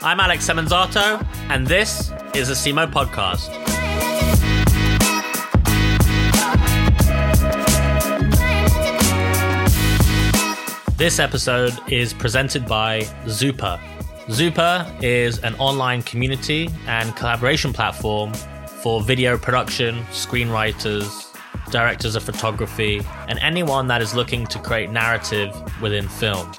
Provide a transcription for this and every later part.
I'm Alex Semenzato, and this is the SEMO Podcast. This episode is presented by Zupa. Zupa is an online community and collaboration platform for video production, screenwriters, directors of photography, and anyone that is looking to create narrative within film.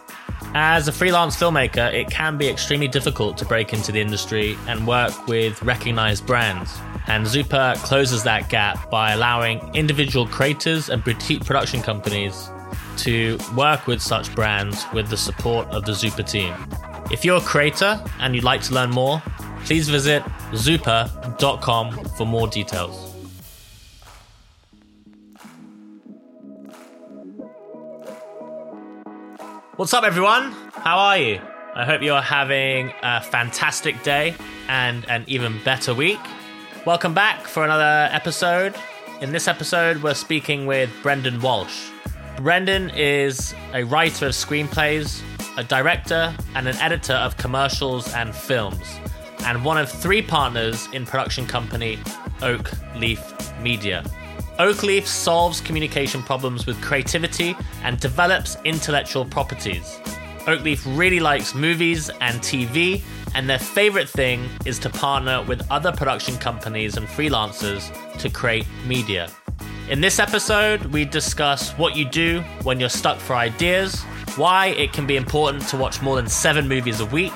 As a freelance filmmaker, it can be extremely difficult to break into the industry and work with recognized brands. And Zupa closes that gap by allowing individual creators and boutique production companies to work with such brands with the support of the Zupa team. If you're a creator and you'd like to learn more, please visit zupa.com for more details. What's up, everyone? How are you? I hope you're having a fantastic day and an even better week. Welcome back for another episode. In this episode, we're speaking with Brendan Walsh. Brendan is a writer of screenplays, a director, and an editor of commercials and films, and one of three partners in production company Oak Leaf Media. Oakleaf solves communication problems with creativity and develops intellectual properties. Oakleaf really likes movies and TV, and their favorite thing is to partner with other production companies and freelancers to create media. In this episode, we discuss what you do when you're stuck for ideas, why it can be important to watch more than seven movies a week.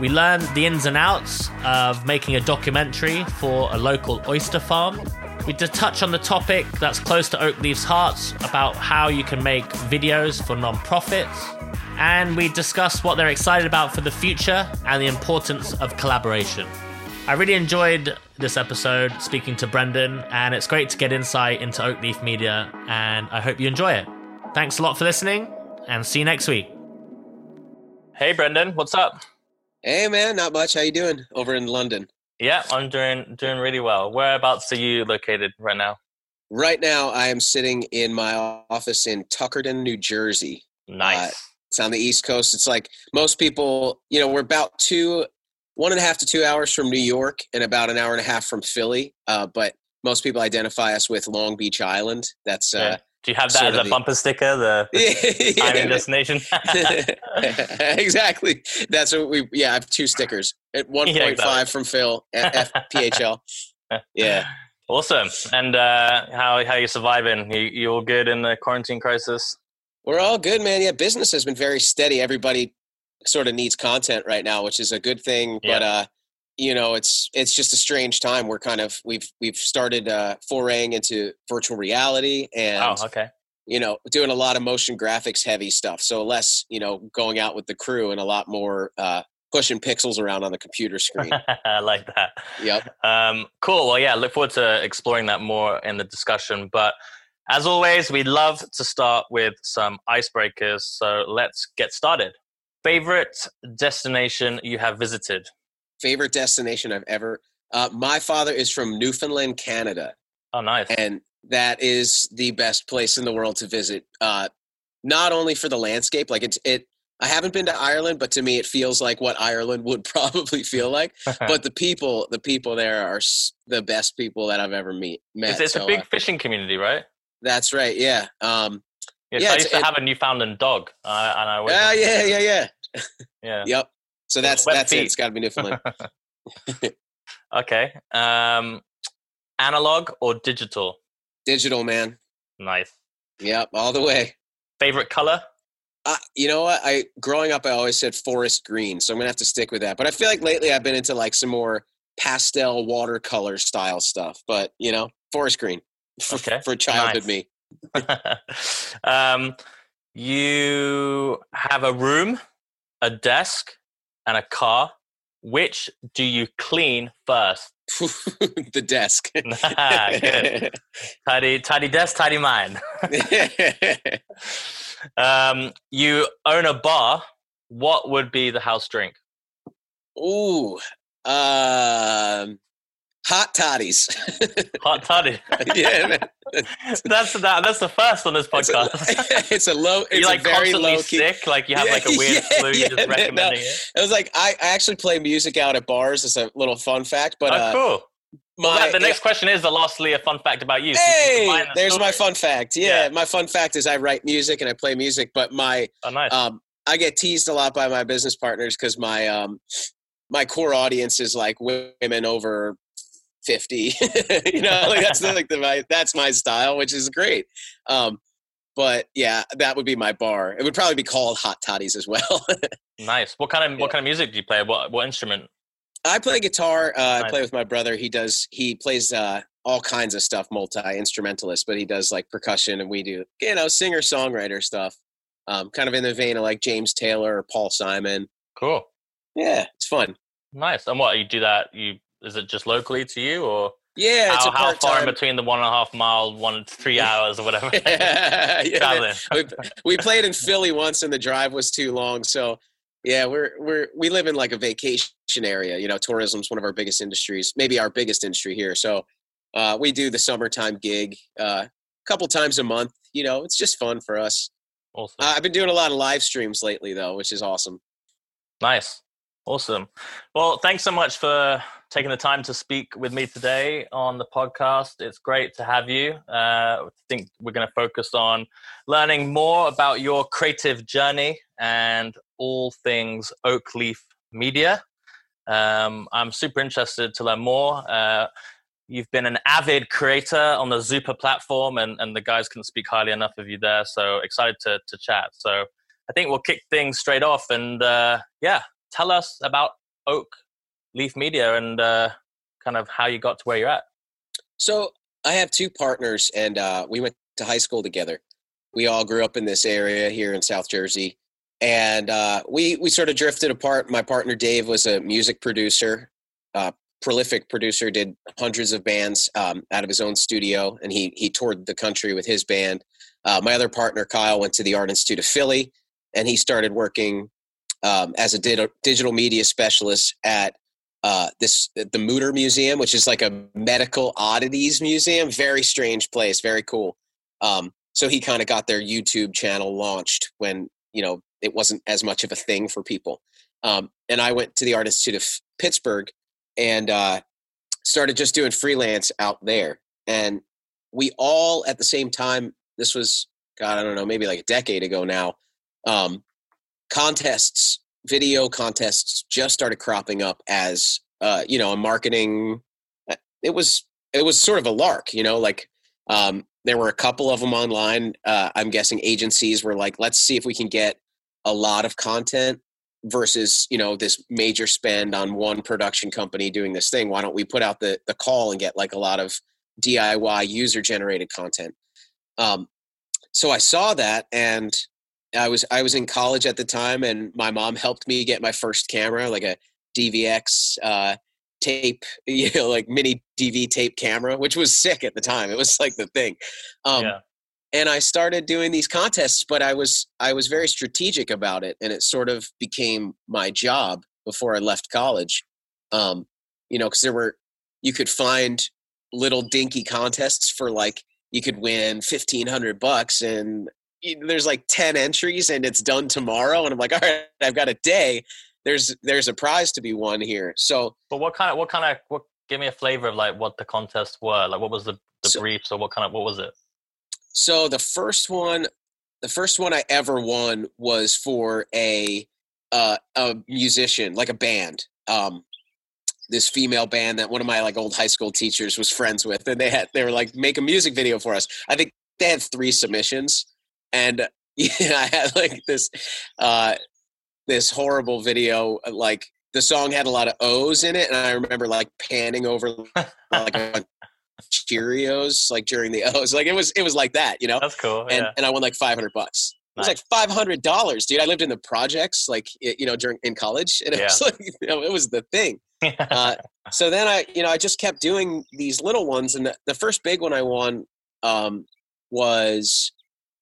We learn the ins and outs of making a documentary for a local oyster farm. We just touch on the topic that's close to Oakleaf's hearts about how you can make videos for non-profits. And we discuss what they're excited about for the future and the importance of collaboration. I really enjoyed this episode speaking to Brendan, and it's great to get insight into Oakleaf Media, and I hope you enjoy it. Thanks a lot for listening, and see you next week. Hey, Brendan, what's up? Hey, man, not much. How you doing over in London? Yeah, I'm doing doing really well. Whereabouts are you located right now? Right now, I am sitting in my office in Tuckerton, New Jersey. Nice. Uh, it's on the East Coast. It's like most people, you know, we're about two one and a half to two hours from New York and about an hour and a half from Philly. Uh, but most people identify us with Long Beach Island. That's uh, do you have that as a the, bumper sticker? The, the yeah, yeah, destination. exactly. That's what we. Yeah, I have two stickers. At one point yeah, exactly. from Phil at FPHL. yeah. Awesome. And uh, how how you surviving? You you all good in the quarantine crisis? We're all good, man. Yeah, business has been very steady. Everybody sort of needs content right now, which is a good thing. Yeah. But uh, you know, it's it's just a strange time. We're kind of we've we've started uh, foraying into virtual reality and oh, okay. you know doing a lot of motion graphics heavy stuff. So less you know going out with the crew and a lot more uh, pushing pixels around on the computer screen. I like that. Yep. Um, cool. Well, yeah, look forward to exploring that more in the discussion. But as always, we love to start with some icebreakers. So let's get started. Favorite destination you have visited? Favorite destination I've ever. Uh, my father is from Newfoundland, Canada. Oh, nice. And that is the best place in the world to visit. Uh, not only for the landscape, like it's it. I haven't been to Ireland, but to me, it feels like what Ireland would probably feel like. but the people, the people there are the best people that I've ever meet met. It's, it's so, a big uh, fishing community, right? That's right. Yeah. Um, Yes, yeah, I used to it, have a Newfoundland dog, uh, and I was. Uh, yeah, yeah, yeah. yeah. Yep. So that's that's feet. it. It's got to be Newfoundland. okay. Um, analog or digital? Digital, man. Nice. Yep, all the way. Favorite color? Uh, you know what? I growing up, I always said forest green, so I'm gonna have to stick with that. But I feel like lately, I've been into like some more pastel watercolor style stuff. But you know, forest green. Okay. for childhood nice. me. um, you have a room, a desk, and a car. Which do you clean first? the desk. Good. Tidy, tidy desk, tidy mind. um, you own a bar. What would be the house drink? Ooh, um, Hot toddies. Hot toddy. yeah, man. that's that, that's the first on this It's a, podcast. it's a low. It's you like a very constantly low key. sick, like you have Yeah, like a weird yeah, flu. yeah, You're just no, recommending it. It was like I, I actually play music out at bars. As a little fun fact, but oh, uh, cool. Well, my that- the next question is the lastly a fun fact about you. So you hey, the there's my fun fact. Yeah, Yeah. my fun fact is I write music and I play music, but my Oh, nice. um, I get teased a lot by my business partners because my um, my core audience is like women over fifty. you know, like that's the, like the my, that's my style, which is great. Um, but yeah, that would be my bar. It would probably be called Hot Toddies as well. nice. What kind of what kind of music do you play? What what instrument? I play guitar. Uh, I play with my brother. He does. He plays uh, all kinds of stuff, multi instrumentalist, but he does like percussion, and we do you know singer songwriter stuff. Um, kind of in the vein of like James Taylor or Paul Simon. Cool. Yeah, it's fun. Nice. And what you do that? You is it just locally to you, or Yeah, it's how, a how far in between the one and a half mile, one three hours or whatever? yeah, yeah, we, we played in Philly once, and the drive was too long. So, yeah, we're we're we live in like a vacation area. You know, tourism's one of our biggest industries, maybe our biggest industry here. So, uh, we do the summertime gig uh, a couple times a month. You know, it's just fun for us. Awesome. Uh, I've been doing a lot of live streams lately, though, which is awesome. Nice. Awesome. Well, thanks so much for taking the time to speak with me today on the podcast. It's great to have you. Uh, I think we're going to focus on learning more about your creative journey and all things Oak Leaf Media. Um, I'm super interested to learn more. Uh, you've been an avid creator on the Zupa platform, and, and the guys can speak highly enough of you there. So excited to, to chat. So I think we'll kick things straight off and uh, yeah, tell us about Oak Leaf Media and uh, kind of how you got to where you're at. So I have two partners, and uh, we went to high school together. We all grew up in this area here in South Jersey, and uh, we we sort of drifted apart. My partner Dave was a music producer, uh, prolific producer, did hundreds of bands um, out of his own studio, and he he toured the country with his band. Uh, my other partner Kyle went to the Art Institute of Philly, and he started working um, as a di- digital media specialist at uh, this the Mutter Museum, which is like a medical oddities museum. Very strange place, very cool. Um, so he kind of got their YouTube channel launched when you know it wasn't as much of a thing for people. Um, and I went to the Art Institute of Pittsburgh and uh, started just doing freelance out there. And we all at the same time. This was God, I don't know, maybe like a decade ago now. Um, contests video contests just started cropping up as uh, you know a marketing uh, it was it was sort of a lark you know like um, there were a couple of them online. Uh, i'm guessing agencies were like let's see if we can get a lot of content versus you know this major spend on one production company doing this thing. Why don't we put out the the call and get like a lot of diy user generated content? Um, so i saw that and I was I was in college at the time, and my mom helped me get my first camera, like a DVX uh, tape, you know, like mini DV tape camera, which was sick at the time. It was like the thing. Um, yeah. And I started doing these contests, but I was I was very strategic about it, and it sort of became my job before I left college. Um, you know, because there were you could find little dinky contests for like you could win fifteen hundred bucks and there's like 10 entries and it's done tomorrow and i'm like all right i've got a day there's there's a prize to be won here so But what kind of what kind of what? Give me a flavor of like what the contests were. Like what was the the So- briefs or what kind of what was it? so the first one the first one i ever won was for a uh, a musician like a band um this female band that one of my like old high school teachers was friends with and they had they were like make a music video for us i think they had three submissions and yeah i had like this uh this horrible video uh, like the song had a lot of o's in it and i remember like panning over like a cheerios like during the o's like it was it was like that you know That's cool. and, yeah. and i won like 500 bucks it was like $500 dude i lived in the projects like you know during in college and it was like you know, it was the thing uh, so then I, you know, I just kept doing these little ones, and the, the first big one I won um, was,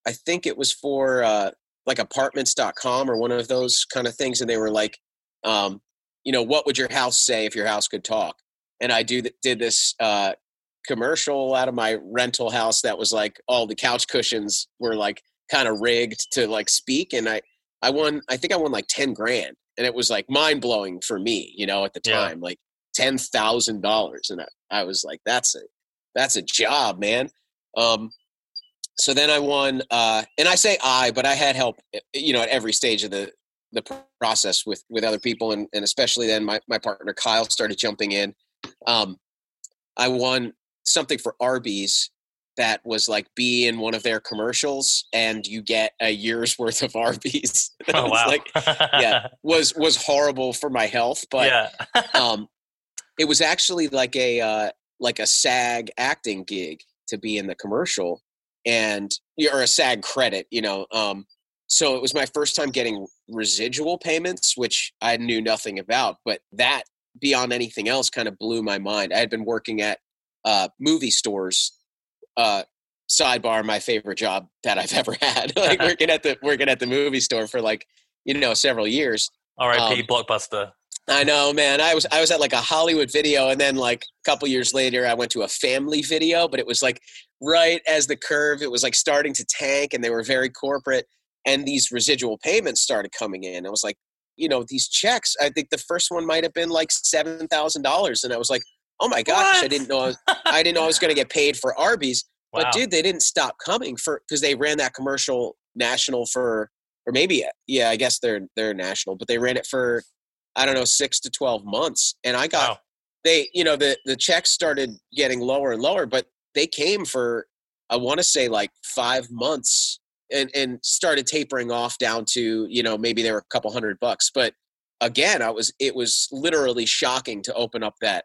I think it was for uh, like apartments.com or one of those kind of things, and they were like, um, you know, what would your house say if your house could talk? and I do did this uh, commercial out of my rental house that was like all the couch cushions were like kind of rigged to like speak, and I I won I think I won like ten grand, and it was like mind blowing for me, you know, at the time, yeah. like ten thousand dollars, and I, I was like, that's a that's a job, man. Um, so then I won, uh, and I say I, but I had help, eh, you know, at every stage of the the process with with other people, and, and especially then my my partner Kyle started jumping in. Um, I won something for Arby's that was like be in one of their commercials, and you get a year's worth of Arby's. oh wow! Like, yeah, was was horrible for my health, but yeah. um, it was actually like a uh, like a SAG acting gig to be in the commercial and or a SAG credit, you know. Um, so it was my first time getting residual payments, which I knew nothing about. But that, beyond anything else, kind of blew my mind. I had been working at uh, movie stores. Uh, sidebar, my favorite job that I've ever had, like working at the working at the movie store for like you know several years. R.I.P. Um, Blockbuster. I know, man. I was I was at like a Hollywood video, and then like a couple years later, I went to a family video. But it was like right as the curve, it was like starting to tank, and they were very corporate. And these residual payments started coming in. I was like, you know, these checks. I think the first one might have been like seven thousand dollars, and I was like, oh my gosh, what? I didn't know I, was, I didn't know I was going to get paid for Arby's. Wow. But dude, they didn't stop coming for because they ran that commercial national for or maybe yeah, I guess they're they're national, but they ran it for I don't know, six to 12 months. And I got, wow. they, you know, the, the checks started getting lower and lower, but they came for, I want to say like five months and, and started tapering off down to, you know, maybe they were a couple hundred bucks. But again, I was, it was literally shocking to open up that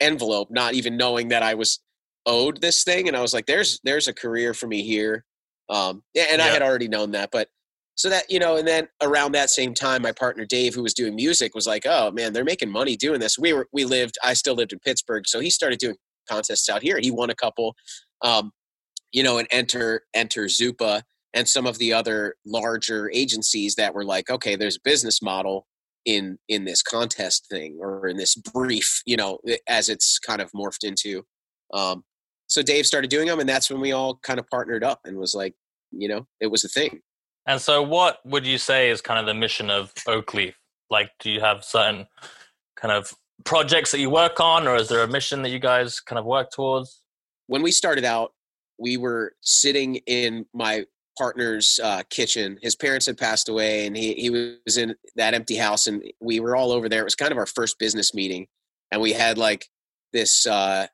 envelope, not even knowing that I was owed this thing. And I was like, there's, there's a career for me here. Um, and yeah. I had already known that, but so that you know and then around that same time my partner dave who was doing music was like oh man they're making money doing this we were we lived i still lived in pittsburgh so he started doing contests out here he won a couple um, you know and enter enter zupa and some of the other larger agencies that were like okay there's a business model in in this contest thing or in this brief you know as it's kind of morphed into um, so dave started doing them and that's when we all kind of partnered up and was like you know it was a thing and so, what would you say is kind of the mission of Oakleaf? Like, do you have certain kind of projects that you work on, or is there a mission that you guys kind of work towards? When we started out, we were sitting in my partner's uh, kitchen. His parents had passed away, and he he was in that empty house, and we were all over there. It was kind of our first business meeting, and we had like this uh,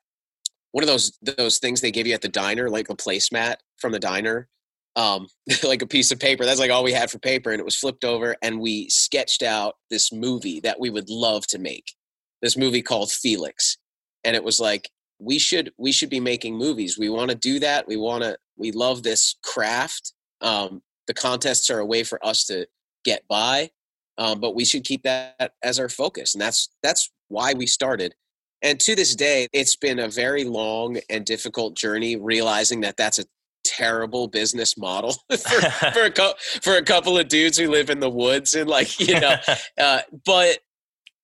one of those those things they give you at the diner, like a placemat from the diner um, like a piece of paper. That's like all we had for paper, and it was flipped over, and we sketched out this movie that we would love to make. This movie called Felix, and it was like we should we should be making movies. We want to do that. We want to. We love this craft. Um, the contests are a way for us to get by, um, but we should keep that as our focus, and that's that's why we started. And to this day, it's been a very long and difficult journey realizing that that's a terrible business model for for a, co- for a couple of dudes who live in the woods and like you know uh, but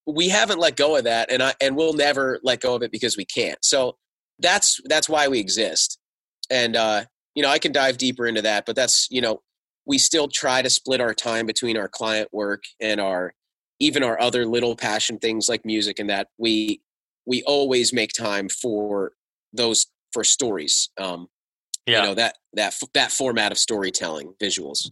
we haven't let go of that and I and we'll never let go of it because we can't. So that's that's why we exist. And uh you know I can dive deeper into that but that's you know we still try to split our time between our client work and our even our other little passion things like music and that. We we always make time for those for stories um yeah. you know that that that format of storytelling visuals.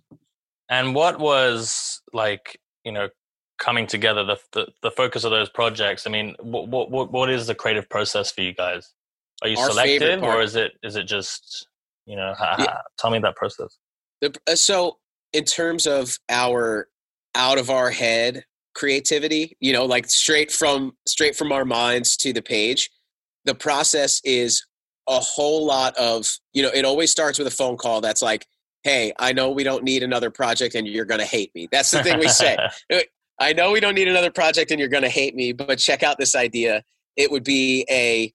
And what was like you know coming together the the, the focus of those projects i mean what, what what is the creative process for you guys? Are you Our selective or is it is it just you know yeah. tell me that process. The, uh, so in terms of our out of our head creativity you know like straight from straight from our minds to the page the process is a whole lot of you know it always starts with a phone call that's like hey i know we don't need another project and you're going to hate me. That's the thing we say i know we don't need another project and you're going to hate me but check out this idea. It would be a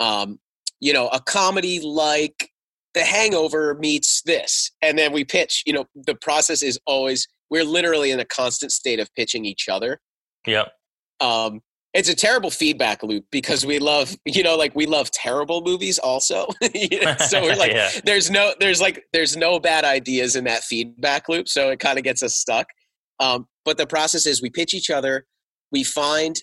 um, you know a comedy like the hangover meets this. And then we pitch you know the process is always we're literally in a constant state of pitching each other. Yep. um it's a terrible feedback loop because we love you know like we love terrible movies also. So we're like yeah. there's no there's like there's no bad ideas in that feedback loop so it kind of gets us stuck. Um, but the process is we pitch each other. We find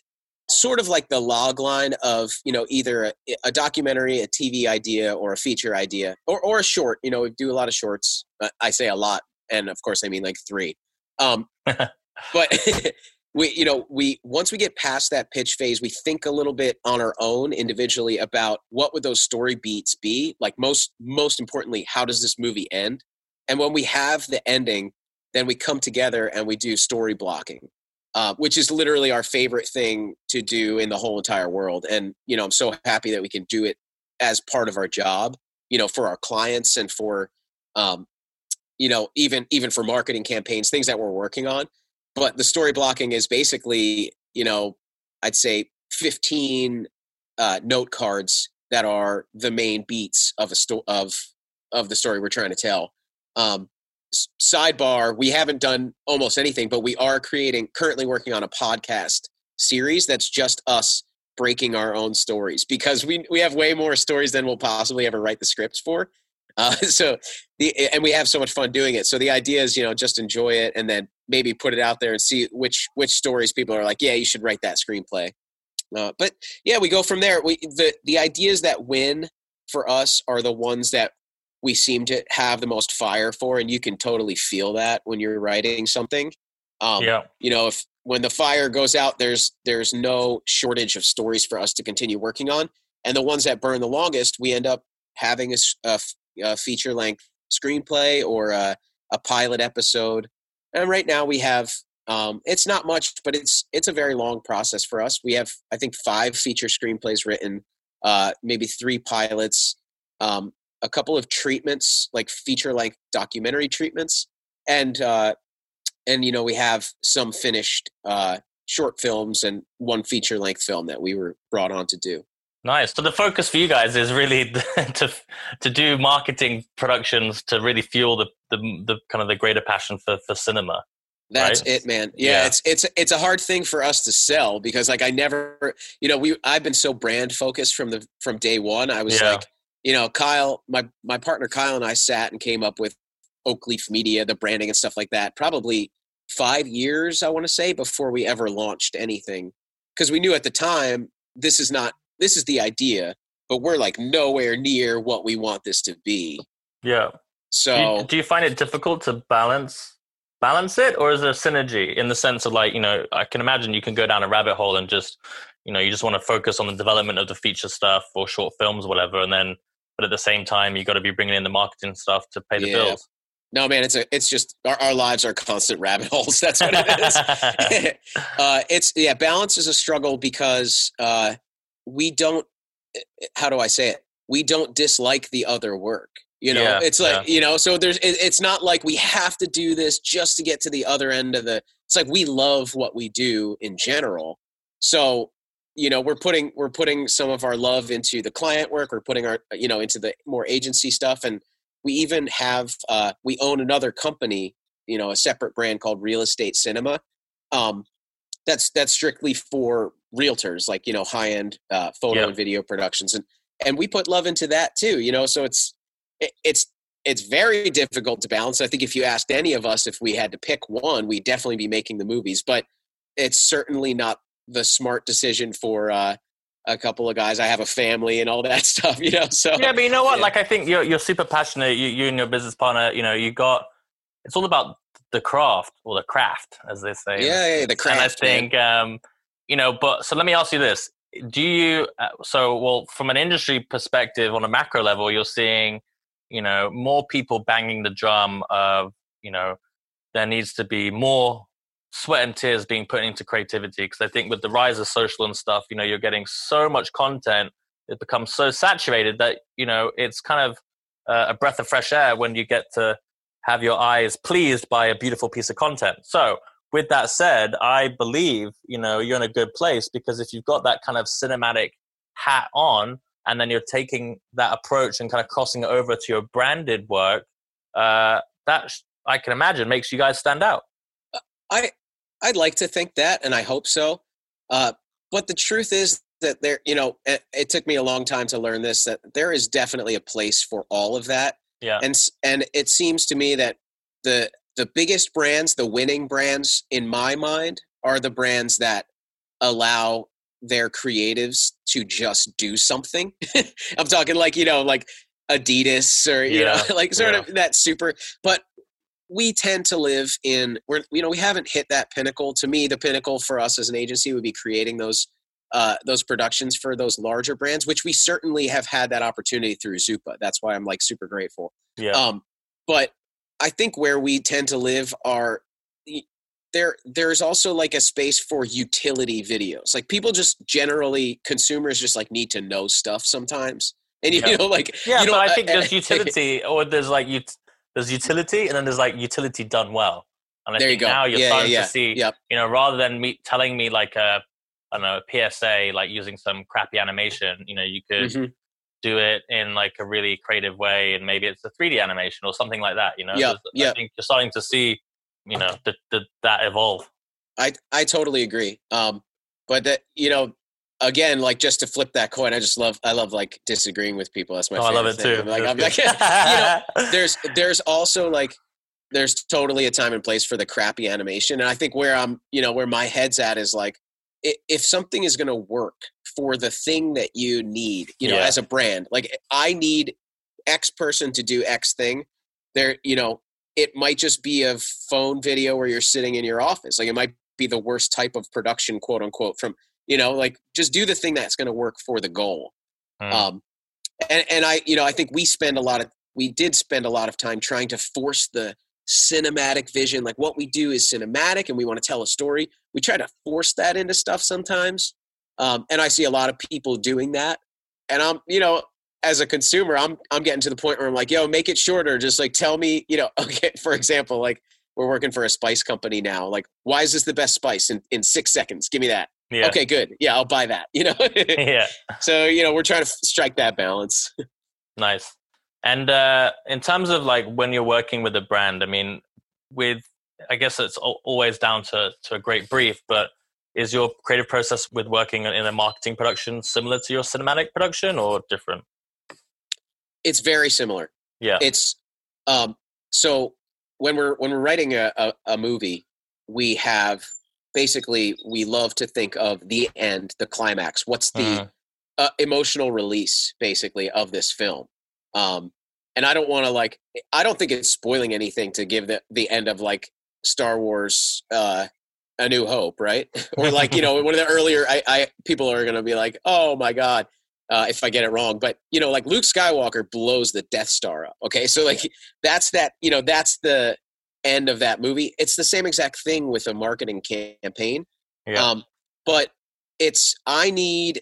sort of like the log line of you know either a, a, documentary a tv idea or a feature idea or, or a short you know we do a lot of shorts i say a lot and of course i mean like three. Um, but we you know we once we get past that pitch phase we think a little bit on our own individually about what would those story beats be? Like most most importantly how does this movie end? And when we have the ending then we come together and we do story blocking uh, which is literally our favorite thing to do in the whole entire world. And you know, I'm so happy that we can do it as part of our job. You know, for our clients and for, um, you know, even even for marketing campaigns, things that we're working on. But the story blocking is basically, you know, I'd say 15 uh, note cards that are the main beats of a sto- of of the story we're trying to tell. Um, sidebar we haven't done almost anything but we are creating currently working on a podcast series that's just us breaking our own stories because we we have way more stories than we'll possibly ever write the scripts for. Uh, so the and we have so much fun doing it. So the idea is you know just enjoy it and then maybe put it out there and see which which stories people are like yeah you should write that screenplay. Uh, but yeah we go from there. We the the ideas that win for us are the ones that we seem to have the most fire for and you can totally feel that when you're writing something. Um, yeah. you know if when the fire goes out there's there's no shortage of stories for us to continue working on. And the ones that burn the longest we end up having a, a, a feature length screenplay or a, a, pilot episode. And right now we have um, it's not much but it's it's a very long process for us. We have i think five feature screenplays written uh, maybe three pilots. Um, a couple of treatments, like feature length documentary treatments, and uh, and you know we have some finished uh, short films and one feature length film that we were brought on to do. Nice. So the focus for you guys is really to to do marketing productions to really fuel the the, the kind of the greater passion for for cinema. That's right? it, man. Yeah, yeah, it's it's it's a hard thing for us to sell because like I never, you know, we I've been so brand focused from the from day one. I was yeah. like, you know, Kyle, my my partner Kyle and I sat and came up with Oakleaf Media, the branding and stuff like that. Probably five years, I want to say, before we ever launched anything, because we knew at the time this is not this is the idea, but we're like nowhere near what we want this to be. Yeah. So, do you, do you find it difficult to balance balance it, or is there synergy in the sense of like you know, I can imagine you can go down a rabbit hole and just you know you just want to focus on the development of the feature stuff or short films or whatever and then but at the same time you got to be bringing in the marketing stuff to pay the yeah. bills. No man it's a it's just our, our lives are constant rabbit holes that's what it is. Uh, it's yeah balance is a struggle because uh, we don't eh, eh, how do i say it? We don't dislike the other work you know? Yeah, it's like yeah. you know so there's it, it's not like we have to do this just to get to the other end of the it's like we love what we do in general. So you know we're putting we're putting some of our love into the client work we're putting our you know into the more agency stuff and we even have uh, we own another company you know a separate brand called real estate cinema. Um, that's that's strictly for realtors like you know high end uh, photo and video productions and and we put love into that too you know so it's it, it's it's very difficult to balance i think if you asked any of us if we had to pick one we'd definitely be making the movies but it's certainly not the smart decision for uh, a couple of guys. I have a family and all that stuff, you know. So yeah, but you know what? Yeah. Like I think you're you're super passionate. You you and your business partner, you know, you got. It's all about the craft or the craft, as they say. Yeah, yeah the craft. And I think, um, you know, but so let me ask you this: Do you? Uh, so, well, from an industry perspective, on a macro level, you're seeing, you know, more people banging the drum of, you know, there needs to be more sweat and tears being put into creativity because I think with the rise of social and stuff, you know, you're getting so much content, it becomes so saturated that you know it's kind of uh, a breath of fresh air when you get to have your eyes pleased by a beautiful piece of content. So, with that said, I believe you know you're in a good place because if you've got that kind of cinematic hat on, and then you're taking that approach and kind of crossing it over to your branded work, uh, that I can imagine makes you guys stand out. I I'd like to think that, and I hope so. Uh, but the truth is that there, you know, it, it took me a long time to learn this that there is definitely a place for all of that. Yeah. And and it seems to me that the the biggest brands, the winning brands in my mind, are the brands that allow their creatives to just do something. I'm talking like, you know, like Adidas or you Yeah, know, like sort yeah. of that super but we tend to live in we're you know we haven't hit that pinnacle to me the pinnacle for us as an agency would be creating those uh, those productions for those larger brands which we certainly have had that opportunity through zupa that's why i'm like super grateful Yeah. um, but I think where we tend to live are there. There's also like a space for utility videos. Like people just generally consumers just like need to know stuff sometimes, and you Yeah. know like yeah, you but I think there's utility, or there's like ut- there's utility, and then there's like utility done well. And I there you think go. now you're yeah, starting yeah, to see, Yep. you know, rather than me telling me like a, I don't know, a PSA, like using some crappy animation, you know, you could Mhm. do it in like a really creative way, and maybe it's a 3D animation or something like that. You know, Yep, There's- I think you're starting to see, you know, the, the, that evolve. I I totally agree. Um, but that you know, again, like just to flip that coin, I just love I love like disagreeing with people. That's my Oh, I love it thing. too. I'm like I'm like you know, there's there's also like there's totally a time and place for the crappy animation and i think where i'm you know where my head's at is like if something is going to work for the thing that you need you know Yeah. as a brand like i need x person to do x thing there you know it might just be a phone video where you're sitting in your office like it might be the worst type of production quote unquote from you know like just do the thing that's going to work for the goal Mm. um, and, and I, you know, I think we spend a lot of, we did spend a lot of time trying to force the cinematic vision. Like what we do is cinematic and we want to tell a story. We try to force that into stuff sometimes. Um, and I see a lot of people doing that. And I'm, you know, as a consumer, I'm, I'm getting to the point where I'm like, yo, make it shorter. Just like tell me, you know, okay, for example, like we're working for a spice company now. Like, why is this the best spice in, in six seconds? Give me that. Yeah. Okay, good. Yeah, I'll buy that. You know? yeah. so, you know, we're trying to strike that balance. Nice. And uh, in terms of like when you're working with a brand, I mean, with I guess it's always down to to a great brief, but is your creative process with working in a marketing production similar to your cinematic production or different? It's very similar. Yeah. It's um so when we're when we're writing a, a, a movie, we have basically we love to think of the end, the climax. What's the Mm. uh, emotional release basically of this film? Um and I don't want to like I don't think it's spoiling anything to give the the end of like Star Wars uh a New Hope, right? or like, you know, one of the earlier I, I people are gonna be like, oh my god, uh, if I get it wrong. But you know, like Luke Skywalker blows the Death Star up. Okay, so like that's that. You know, that's the end of that movie. It's the same exact thing with a marketing campaign. Yeah. Um, but it's I need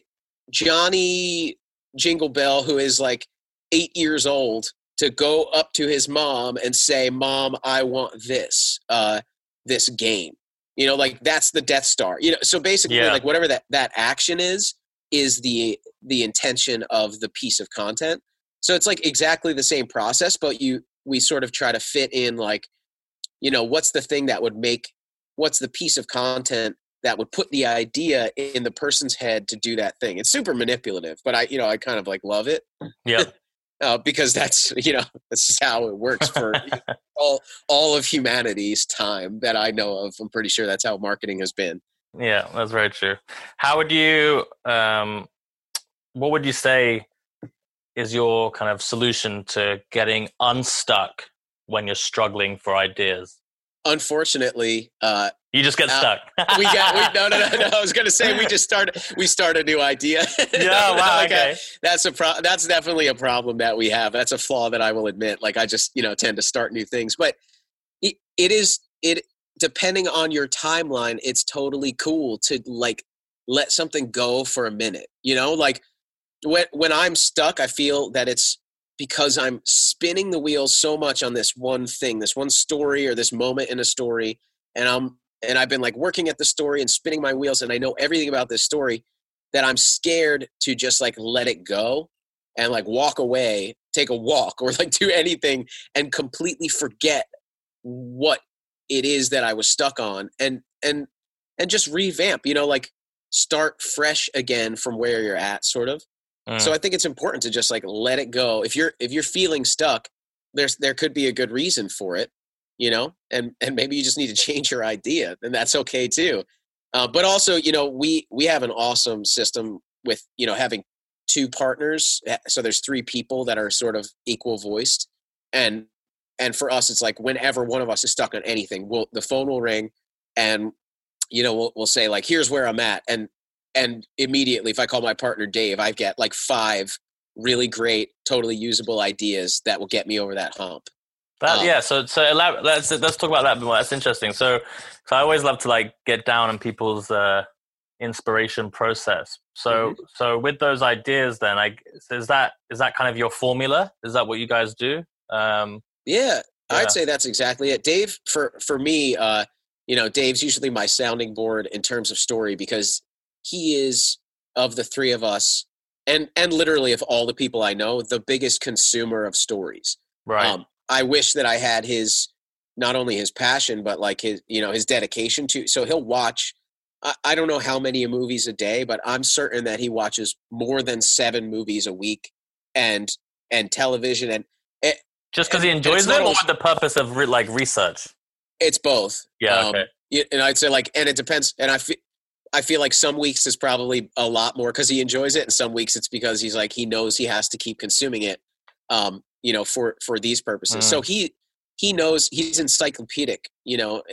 Johnny Jingle Bell, who is like eight years old, to go up to his mom and say, "Mom, I want this, uh, this game." You know, like that's the Death Star. You know, so basically, Yeah. like whatever that that action is, is the the intention of the piece of content. So it's like exactly the same process, but you we sort of try to fit in like, you know, what's the thing that would make what's the piece of content that would put the idea in the person's head to do that thing. It's super manipulative, but I, you know, I kind of like love it Yeah. uh, because that's, you know, that's just how it works for all all of humanity's time that I know of. I'm pretty sure that's how marketing has been. Yeah, that's very true. How would you um what would you say is your kind of solution to getting unstuck when you're struggling for ideas? Unfortunately, uh, You just get Uh, stuck. we got we, no, no, no, no. I was going to say we just started. We start a new idea. yeah, wow, Like, uh, okay. that's a pro- that's definitely a problem that we have. That's a flaw that I will admit. Like I just you know tend to start new things, but it, it is it depending on your timeline. It's totally cool to like let something go for a minute. You know, like when when I'm stuck, I feel that it's because I'm spinning the wheels so much on this one thing, this one story or this moment in a story, and I'm and I've been like working at the story and spinning my wheels, and I know everything about this story that I'm scared to just like let it go and like walk away, take a walk, or like do anything and completely forget what it is that I was stuck on and and and just revamp. You know, like start fresh again from where you're at, sort of. Mm. So I think it's important to just like let it go. If you're if you're feeling stuck, there's there could be a good reason for it, you know, and and maybe you just need to change your idea, and that's okay too. Uh, but also, you know, we we have an awesome system with you know having two partners, eh, so there's three people that are sort of equal voiced, and and for us, it's like whenever one of us is stuck on anything, we'll the phone will ring, and you know we'll we'll say like, here's where I'm at, and and immediately if i call my partner dave i get like five really great totally usable ideas that will get me over that hump That, Um, yeah, so so elab- let's let's talk about that a bit more. That's interesting. So, so I always love to like get down on people's uh, inspiration process. So Mm-hmm. so with those ideas, then like is that is that kind of your formula? Is that what you guys do? Um, yeah, Yeah. i'd say that's exactly it dave for for me uh you know dave's usually my sounding board in terms of story because he is of the three of us and and literally of all the people i know the biggest consumer of stories right. Um, I wish that I had his not only his passion but like his you know his dedication to. So he'll watch. I, I don't know how many movies a day, but I'm certain that he watches more than seven movies a week, and and television, and Just because he and- and enjoys them, or always- with the purpose of re- like research? it's both. Yeah. Um, okay. and I'd say like, and it depends. And I feel. I feel like some weeks is probably a lot more because he enjoys it, and some weeks it's because he's like he knows he has to keep consuming it, um, you know, for for these purposes. So he he knows he's encyclopedic, you know,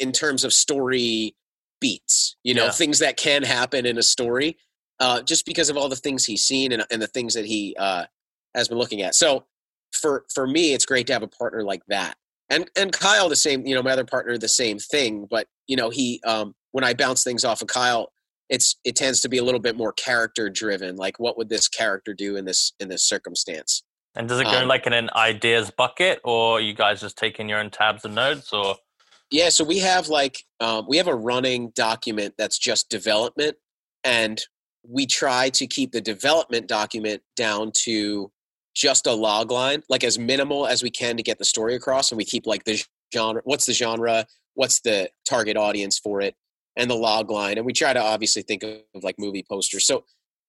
in terms of story beats, you know, Yeah. things that can happen in a story, uh, just because of all the things he's seen and, and the things that he uh, has been looking at. So for for me, it's great to have a partner like that. And and Kyle, the same, you know, my other partner, the same thing. But you know, he um, when I bounce things off of Kyle, it's it tends to be a little bit more character driven. Like, what would this character do in this in this circumstance? And does it go um, like in an ideas bucket, or you guys just taking your own tabs and notes, or Yeah, so we have like um, we have a running document that's just development, and we try to keep the development document down to just a log line, like as minimal as we can to get the story across, and we keep like the genre, what's the genre, what's the target audience for it, and the log line, and we try to obviously think of, of like movie posters. So,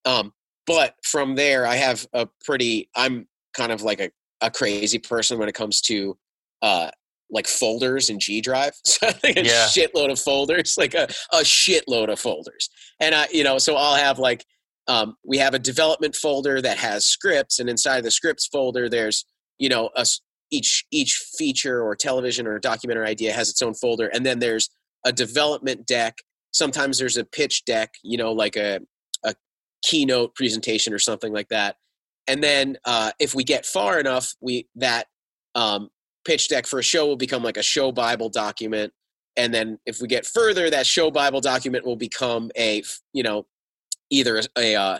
um, but from there, I have a pretty, I'm kind of like a, a crazy person when it comes to uh, like folders and G Drive. So I think a Yeah. shitload of folders, like a, a shitload of folders. And I, you know, so I'll have like, um, we have a development folder that has scripts, and inside the scripts folder, there's, you know, a, each each feature or television or documentary idea has its own folder, and then there's a development deck. Sometimes there's a pitch deck, you know, like a a keynote presentation or something like that. And then uh, if we get far enough, we that um, pitch deck for a show will become like a show bible document and then if we get further that show bible document will become a you know either a, a uh,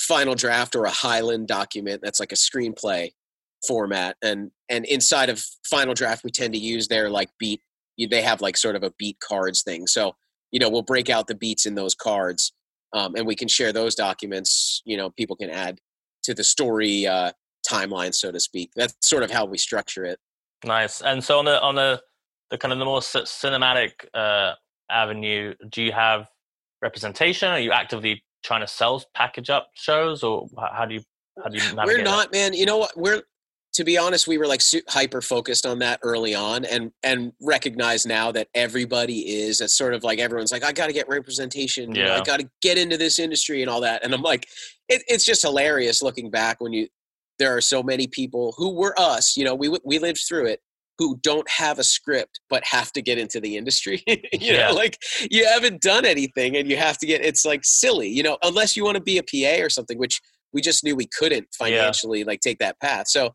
final draft or a highland document that's like a screenplay format and and inside of final draft we tend to use their like beat they have like sort of a beat cards thing so you know we'll break out the beats in those cards um, and we can share those documents you know people can add to the story uh, timeline so to speak that's sort of how we structure it nice. And so on the on the the kind of the more cinematic uh, avenue, do you have representation? Are you actively trying to sell package up shows, or how do you how do you navigate we're that? not man you know what we're to be honest we were like hyper focused on that early on and and recognize now that everybody is it's sort of like everyone's like i got to get representation you know, i got to get into this industry and all that and i'm like it, it's just hilarious looking back when you there are so many people who were us you know we we lived through it who don't have a script but have to get into the industry you Yeah. know like you haven't done anything and you have to get it's like silly you know unless you want to be a pa or something which we just knew we couldn't financially like take that path so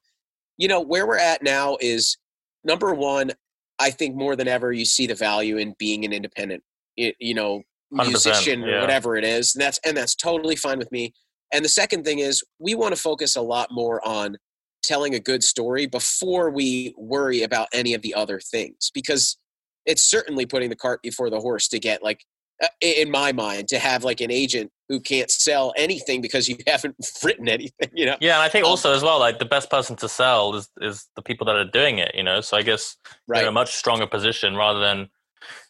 you know where we're at now is number one i think more than ever you see the value in being an independent you know 100%, musician or yeah. whatever it is and that's and that's totally fine with me and the second thing is we want to focus a lot more on telling a good story before we worry about any of the other things because it's certainly putting the cart before the horse to get like uh, in my mind to have like an agent who can't sell anything because you haven't written anything you know Yeah, and I think Um, also as well, like the best person to sell is is the people that are doing it. You know, so I guess right they're in a much stronger position rather than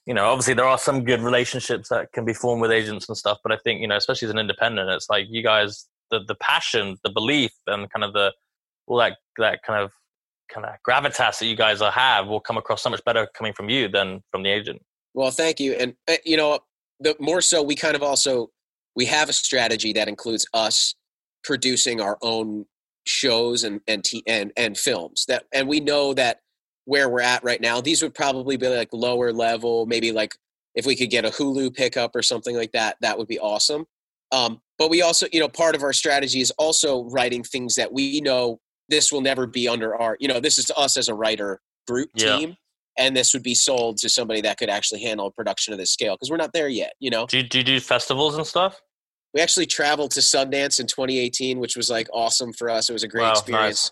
you know, obviously there are some good relationships that can be formed with agents and stuff, but I think you know, especially as an independent, it's like you guys, the the passion, the belief, and kind of the all that that kind of kind of gravitas that you guys have will come across so much better coming from you than from the agent. Well, thank you, and uh, you know, the more so we kind of also we have a strategy that includes us producing our own shows and and t- and and films that and we know that where we're at right now these would probably be like lower level maybe like if we could get a hulu pickup or something like that that would be awesome um, but we also you know part of our strategy is also writing things that we know this will never be under our you know this is us as a writer group Yeah. team and this would be sold to somebody that could actually handle a production of this scale because we're not there yet you know Do you, do you do festivals and stuff? We actually traveled to Sundance in 2018, which was like awesome for us. It was a great Wow, experience.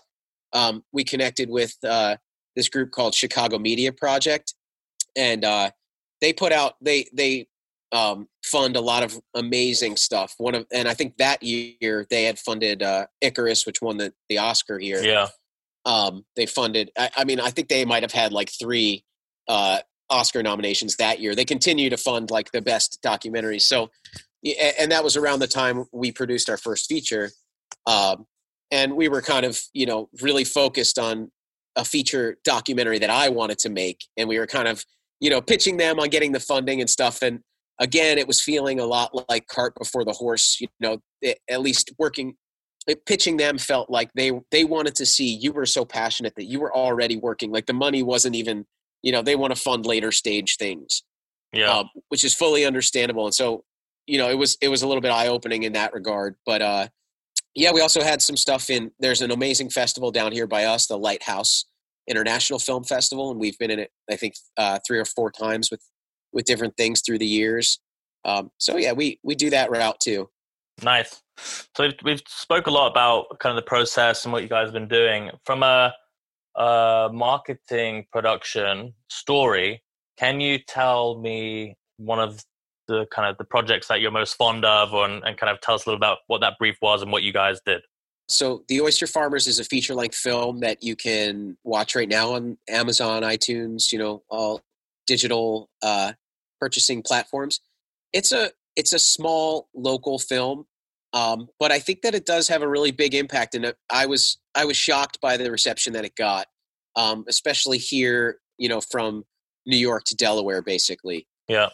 Um, we connected with uh, this group called Chicago Media Project, and uh, they put out they they um, fund a lot of amazing stuff. One of and I think that year they had funded uh, Icarus, which won the the Oscar here. Yeah. Um, they funded. I, I mean, I think they might have had like three uh, Oscar nominations that year. They continue to fund like the best documentaries. So, and that was around the time we produced our first feature, um, and we were kind of you know really focused on a feature documentary that I wanted to make, and we were kind of you know pitching them on getting the funding and stuff. And again, it was feeling a lot like cart before the horse. You know, it, at least working it- pitching them felt like they they wanted to see you were so passionate that you were already working like the money wasn't even you know they want to fund later stage things Yeah. um, which is fully understandable and so you know it was it was a little bit eye opening in that regard but uh yeah we also had some stuff in there's an amazing festival down here by us the lighthouse international film festival and we've been in it i think uh three or four times with with different things through the years um so yeah we we do that route too Nice. So we've, we've spoke a lot about kind of the process and what you guys have been doing from a, a marketing production story. Can you tell me one of the kind of the projects that you're most fond of, or, and, and kind of tell us a little about what that brief was and what you guys did? So, The Oyster Farmers is a feature length film that you can watch right now on Amazon, iTunes, you know, all digital uh, purchasing platforms. It's a it's a small local film, um, but I think that it does have a really big impact. And I was I was shocked by the reception that it got, um, especially here, you know, from New York to Delaware, basically Yeah.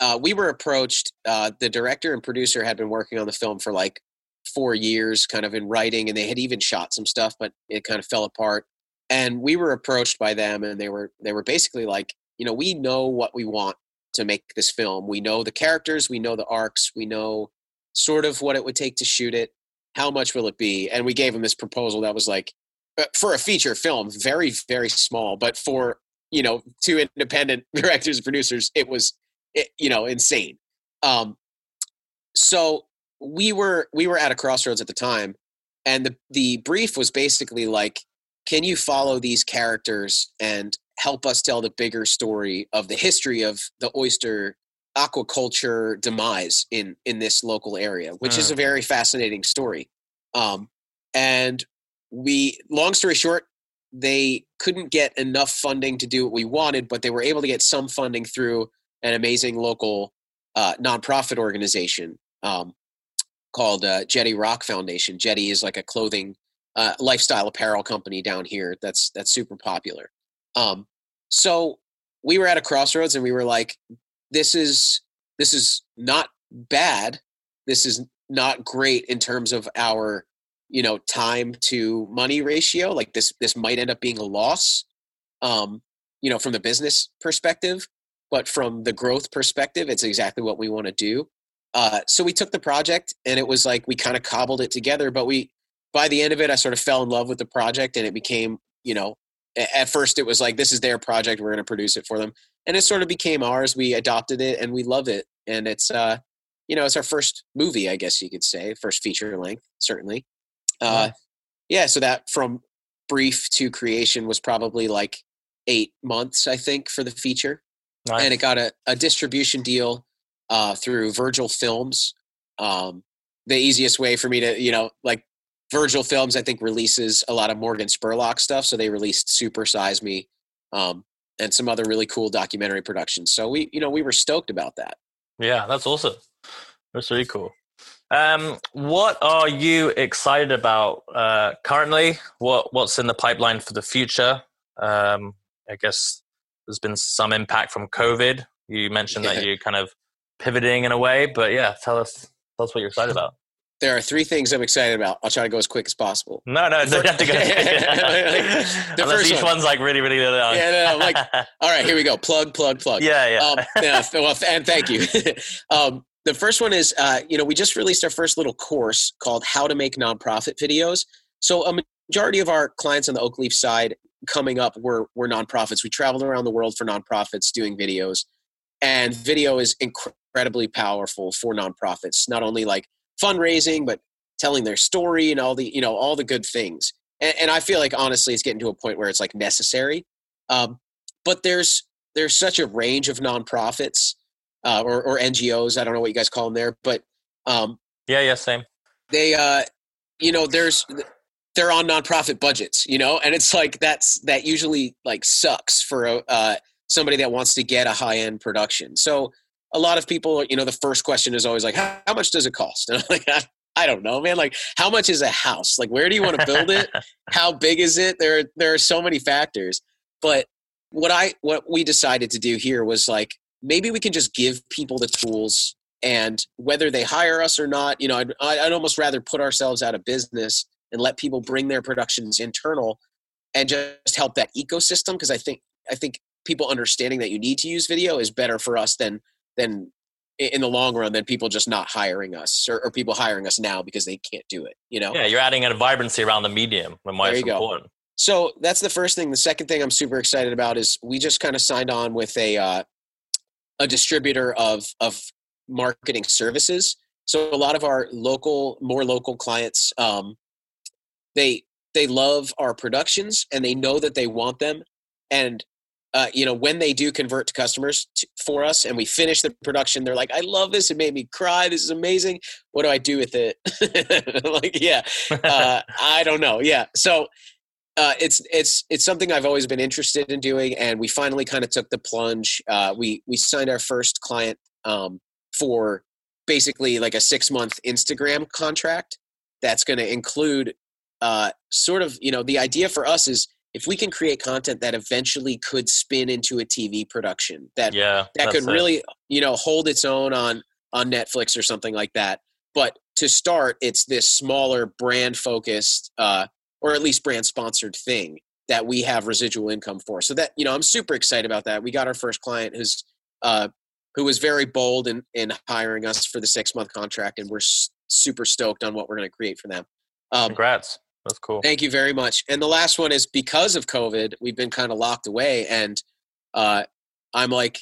Uh, we were approached. Uh, the director and producer had been working on the film for like four years, kind of in writing, and they had even shot some stuff, but it kind of fell apart. And we were approached by them, and they were they were basically like, you know, we know what we want to make this film. We know the characters, we know the arcs, we know sort of what it would take to shoot it. How much will it be? And we gave them this proposal that was like, uh, for a feature film, very very small, but for you know two independent directors and producers, it was you know insane. Um so we were we were at a crossroads at the time and the the brief was basically like can you follow these characters and help us tell the bigger story of the history of the oyster aquaculture demise in in this local area? Which is Mm. a very fascinating story. Um and we long story short they couldn't get enough funding to do what we wanted but they were able to get some funding through an amazing local uh, nonprofit organization um, called uh, Jetty Rock Foundation. Jetty is like a clothing, uh, lifestyle apparel company down here that's that's super popular. Um, so we were at a crossroads, and we were like, "This is this is not bad. This is not great in terms of our, you know, time to money ratio. Like this this might end up being a loss." Um, you know, from the business perspective, but from the growth perspective, it's exactly what we want to do. Uh, so we took the project, and it was like we kind of cobbled it together. But we, by the end of it, I sort of fell in love with the project, and it became, you know, at first it was like this is their project, we're going to produce it for them, and it sort of became ours. We adopted it, and we love it, and it's, uh, you know, it's our first movie, I guess you could say, first feature length, certainly. Uh, yeah, so that from brief to creation was probably like eight months, I think, for the feature Nice. and it got a, a distribution deal uh, through Virgil Films. Um, the easiest way for me to, you know, like Virgil Films, I think releases a lot of Morgan Spurlock stuff. So they released Super Size Me, um, and some other really cool documentary productions. So we, you know, we were stoked about that. Yeah, that's awesome. That's really cool. Um, what are you excited about uh, currently? What what's in the pipeline for the future? Um, I guess there's been some impact from COVID. You mentioned yeah. that you're kind of pivoting in a way, but yeah, tell us tell us what you're excited about. There are three things I'm excited about. I'll try to go as quick as possible. No, no, don't have to go. the Unless first each one. one's like really, really long. Yeah, no, no, like, all right, here we go. Plug, plug, plug. Yeah, yeah. Um, yeah well, and thank you. um, the first one is, uh, you know, we just released our first little course called How to Make Nonprofit Videos. So a majority of our clients on the Oakleaf side coming up were, were nonprofits. We traveled around the world for nonprofits doing videos. And video is incredibly powerful for nonprofits, not only like fundraising, but telling their story and all the, you know, all the good things. And, and I feel like honestly, it's getting to a point where it's like necessary. Um, but there's, there's such a range of nonprofits uh, or, or NGOs. I don't know what you guys call them there, but um, yeah, yeah, same. They, uh, you know, there's they're on nonprofit budgets, you know, and it's like that's that usually like sucks for uh, somebody that wants to get a high end production. So a lot of people, you know, the first question is always like, how, how much does it cost? And I'm like, I, I don't know, man. Like, how much is a house? Like, where do you want to build it? how big is it? There, there are so many factors. But what I, what we decided to do here was like, maybe we can just give people the tools and whether they hire us or not you know I'd, I'd almost rather put ourselves out of business and let people bring their productions internal and just help that ecosystem because i think i think people understanding that you need to use video is better for us than than in the long run than people just not hiring us or, or people hiring us now because they can't do it you know yeah you're adding a vibrancy around the medium and why there it's important go. so that's the first thing the second thing i'm super excited about is we just kind of signed on with a uh, a distributor of of marketing services. So a lot of our local, more local clients, um, they they love our productions and they know that they want them. And uh, you know, when they do convert to customers to, for us and we finish the production, they're like, "I love this. It made me cry. This is amazing. What do I do with it?" like, yeah, uh, I don't know. Yeah, so uh, it's it's it's something I've always been interested in doing, and we finally kind of took the plunge. Uh, we we signed our first client um, for basically like a six month Instagram contract that's going to include uh, sort of you know the idea for us is if we can create content that eventually could spin into a TV production that yeah, that could really you know hold its own on on Netflix or something like that. But to start, it's this smaller brand focused uh, or at least brand sponsored thing that we have residual income for. So that you know, I'm super excited about that. We got our first client who's uh, who was very bold in in hiring us for the six month contract, and we're s- super stoked on what we're going to create for them. Um, Congrats. That's cool. Thank you very much. And the last one is because of COVID, we've been kind of locked away, and uh, I'm like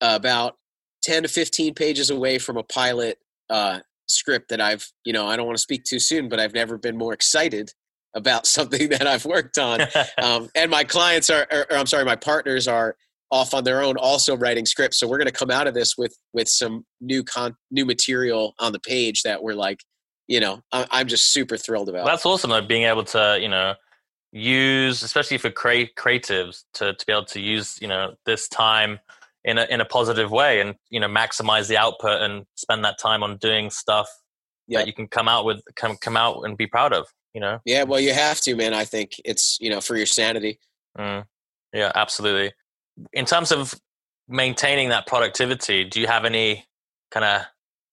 about 10 to 15 pages away from a pilot uh, script that I've, you know, I don't want to speak too soon, but I've never been more excited about something that I've worked on. um, and my clients are, or, or, I'm sorry, my partners are off on their own, also writing scripts. So we're going to come out of this with with some new con new material on the page that we're like, you know, I, am just super thrilled about. Well, that's awesome, though, being able to, you know, use, especially for cre- creatives, to to be able to use, you know, this time in a in a positive way, and you know, maximize the output and spend that time on doing stuff yep. that you can come out with, come come out and be proud of you know yeah well you have to man i think it's you know for your sanity mm. yeah absolutely in terms of maintaining that productivity do you have any kind of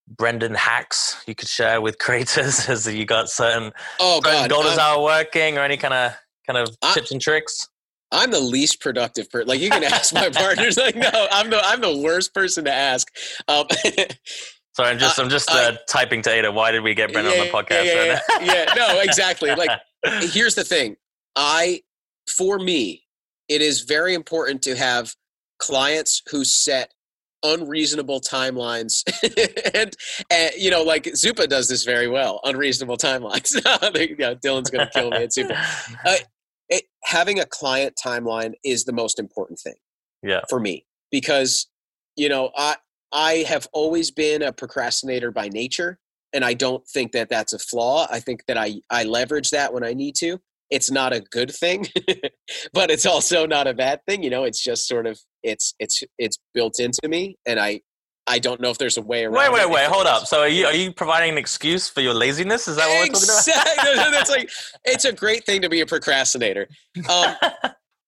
brendan hacks you could share with creators as you got certain oh god dollars are working or any kind of kind of I, tips and tricks I'm the least productive person. Like you can ask my partners. Like no, I'm the I'm the worst person to ask. Um, Sorry, I'm just uh, I'm just uh, typing to Ada. Why did we get Brendan yeah, on the podcast? Yeah, yeah, yeah, no, exactly. Like, here's the thing. I, for me, it is very important to have clients who set unreasonable timelines and, and, you know like zupa does this very well unreasonable timelines yeah, dylan's gonna kill me at zupa uh, it, having a client timeline is the most important thing yeah for me because you know i I have always been a procrastinator by nature, and I don't think that that's a flaw. I think that I I leverage that when I need to. It's not a good thing, but it's also not a bad thing. You know, it's just sort of it's it's it's built into me, and I I don't know if there's a way around. Wait, wait, it. wait. Hold up. So are you are you providing an excuse for your laziness? Is that what exactly. we're talking about? That's like it's a great thing to be a procrastinator. Um,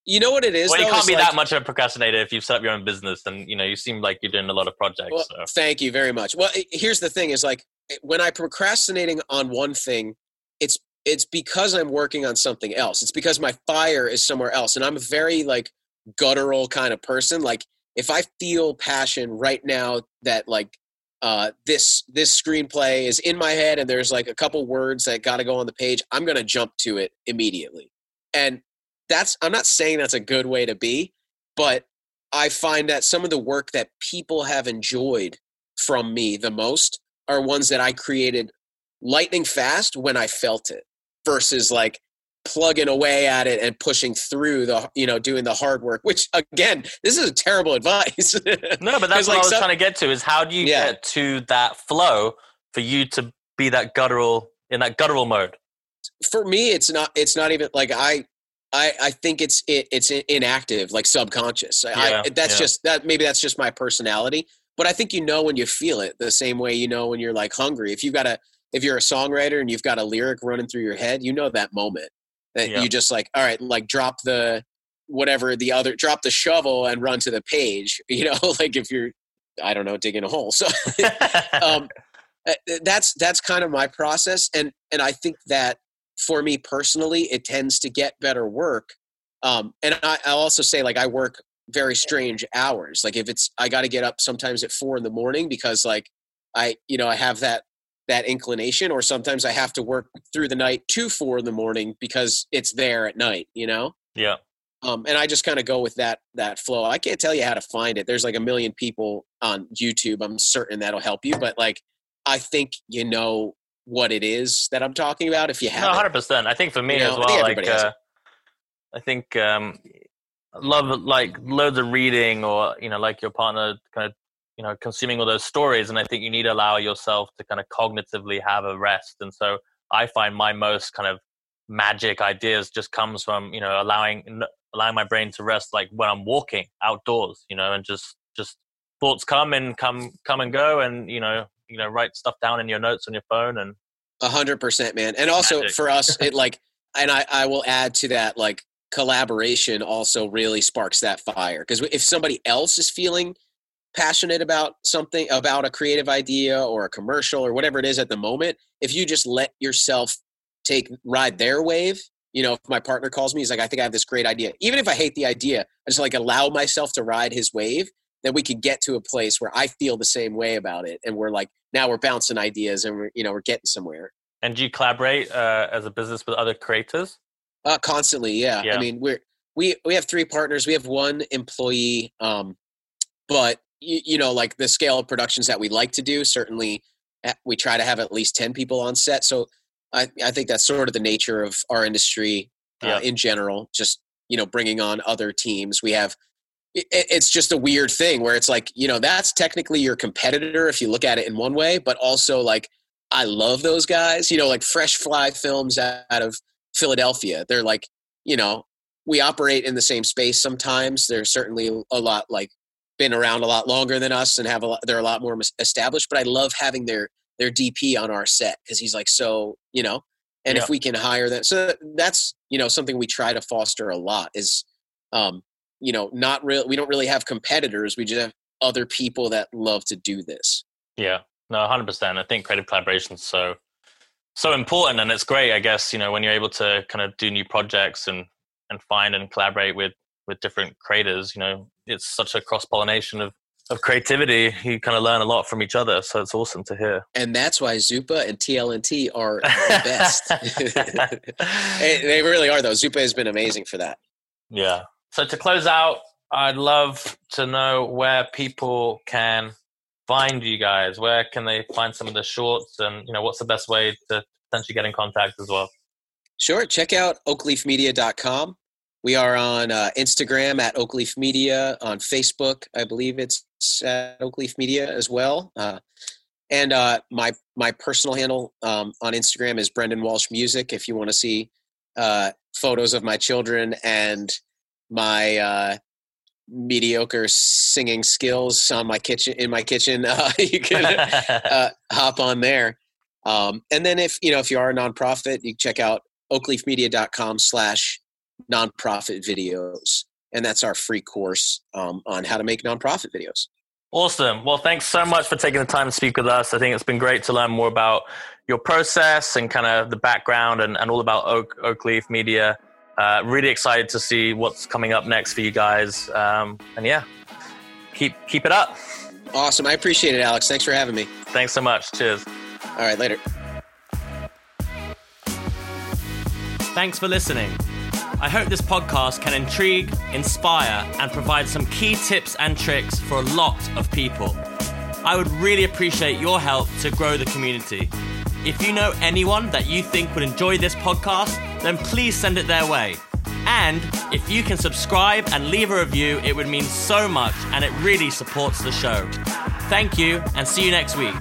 you know what it is? Well, though, you can't be like, that much of a procrastinator if you've set up your own business, and you know you seem like you're doing a lot of projects. Well, so. Thank you very much. Well, here's the thing: is like when I'm procrastinating on one thing, it's it's because I'm working on something else. It's because my fire is somewhere else, and I'm a very like guttural kind of person. Like if I feel passion right now that like uh, this this screenplay is in my head and there's like a couple words that got to go on the page, I'm gonna jump to it immediately. And that's I'm not saying that's a good way to be, but I find that some of the work that people have enjoyed from me the most are ones that I created lightning fast when I felt it versus like plugging away at it and pushing through the you know doing the hard work which again this is a terrible advice no but that's what like i was some, trying to get to is how do you yeah. get to that flow for you to be that guttural in that guttural mode for me it's not it's not even like i i i think it's it, it's inactive like subconscious yeah, I, that's yeah. just that maybe that's just my personality but i think you know when you feel it the same way you know when you're like hungry if you've got a if you're a songwriter and you've got a lyric running through your head you know that moment that yeah. you just like all right like drop the whatever the other drop the shovel and run to the page you know like if you're i don't know digging a hole so um, uh, that's that's kind of my process and and i think that for me personally it tends to get better work um, and I, i'll also say like i work very strange hours like if it's i got to get up sometimes at four in the morning because like i you know i have that that inclination or sometimes i have to work through the night to four in the morning because it's there at night you know? Yeah. Um, and i just kind of go with that that flow. I can't tell you how to find it. There's like a million people on youtube. I'm certain that'll help you but like i think you know what it is that i'm talking about if you have no, 100% i think for me you know, as well I like uh, i think um love like loads of reading or you know like your partner kind of you know consuming all those stories and i think you need to allow yourself to kind of cognitively have a rest and so i find my most kind of magic ideas just comes from you know allowing allowing my brain to rest like when i'm walking outdoors you know and just just thoughts come and come come and go and you know you know write stuff down in your notes on your phone and a hundred percent man and also magic. for us it like and i i will add to that like collaboration also really sparks that fire because if somebody else is feeling passionate about something about a creative idea or a commercial or whatever it is at the moment if you just let yourself take ride their wave you know if my partner calls me he's like i think i have this great idea. Even if i hate the idea i just like allow myself to ride his wave then we could get to a place where i feel the same way about it and we're like now we're bouncing ideas and we're you know we're getting somewhere. And do you collaborate uh, as a business with other creators uh, constantly yeah. yeah. i mean we're we we have three partners. We have one employee um but you, you know like the scale of productions that we like to do certainly eh, we try to have at least 10 people on set. So i, I think that's sort of the nature of our industry uh, in general just you know bringing on other teams. We have it, it's just a weird thing where it's like you know that's technically your competitor if you look at it in one way but also like i love those guys you know like fresh fly films out of philadelphia. They're like you know we operate in the same space sometimes. There's certainly a lot like been around a lot longer than us and have a lot, they're a lot more established. But I love having their their DP on our set because he's like so you know. And yeah. if we can hire them, so that's you know something we try to foster a lot is, um, you know, not real. We don't really have competitors. We just have other people that love to do this. Yeah, no, hundred percent. I think creative collaboration is so so important, and it's great. I guess you know when you're able to kind of do new projects and and find and collaborate with with different creators. You know, it's such a cross pollination of of creativity. You kind of learn a lot from each other, so it's awesome to hear. And that's why Zupa and TLNT are the best. they really are, though. Zupa has been amazing for that. Yeah. So to close out, I'd love to know where people can find you guys. Where can they find some of the shorts, and you know, what's the best way to potentially get in contact as well? Sure. Check out oakleafmedia.com. We are on uh, Instagram at Oakleaf Media, on Facebook, I believe it's at Oakleaf Media as well. Uh, and uh, my my personal handle um, on Instagram is Brendan Walsh Music. If you want to see uh, photos of my children and my uh, mediocre singing skills on my kitchen in my kitchen, uh, you can uh, hop on there. Um, and then if you know if you are a nonprofit, you can check out oakleafmedia.com slash nonprofit videos. And that's our free course um, on how to make nonprofit videos. Awesome. Well, thanks so much for taking the time to speak with us. I think it's been great to learn more about your process and kind of the background and, and all about Oak, Oakleaf Media. Uh, really excited to see what's coming up next for you guys. Um, and yeah, keep keep it up. Awesome. I appreciate it, Alex. Thanks for having me. Thanks so much. Cheers. All right, later. Thanks for listening. I hope this podcast can intrigue, inspire, and provide some key tips and tricks for a lot of people. I would really appreciate your help to grow the community. If you know anyone that you think would enjoy this podcast, then please send it their way. And if you can subscribe and leave a review, it would mean so much and it really supports the show. Thank you and see you next week.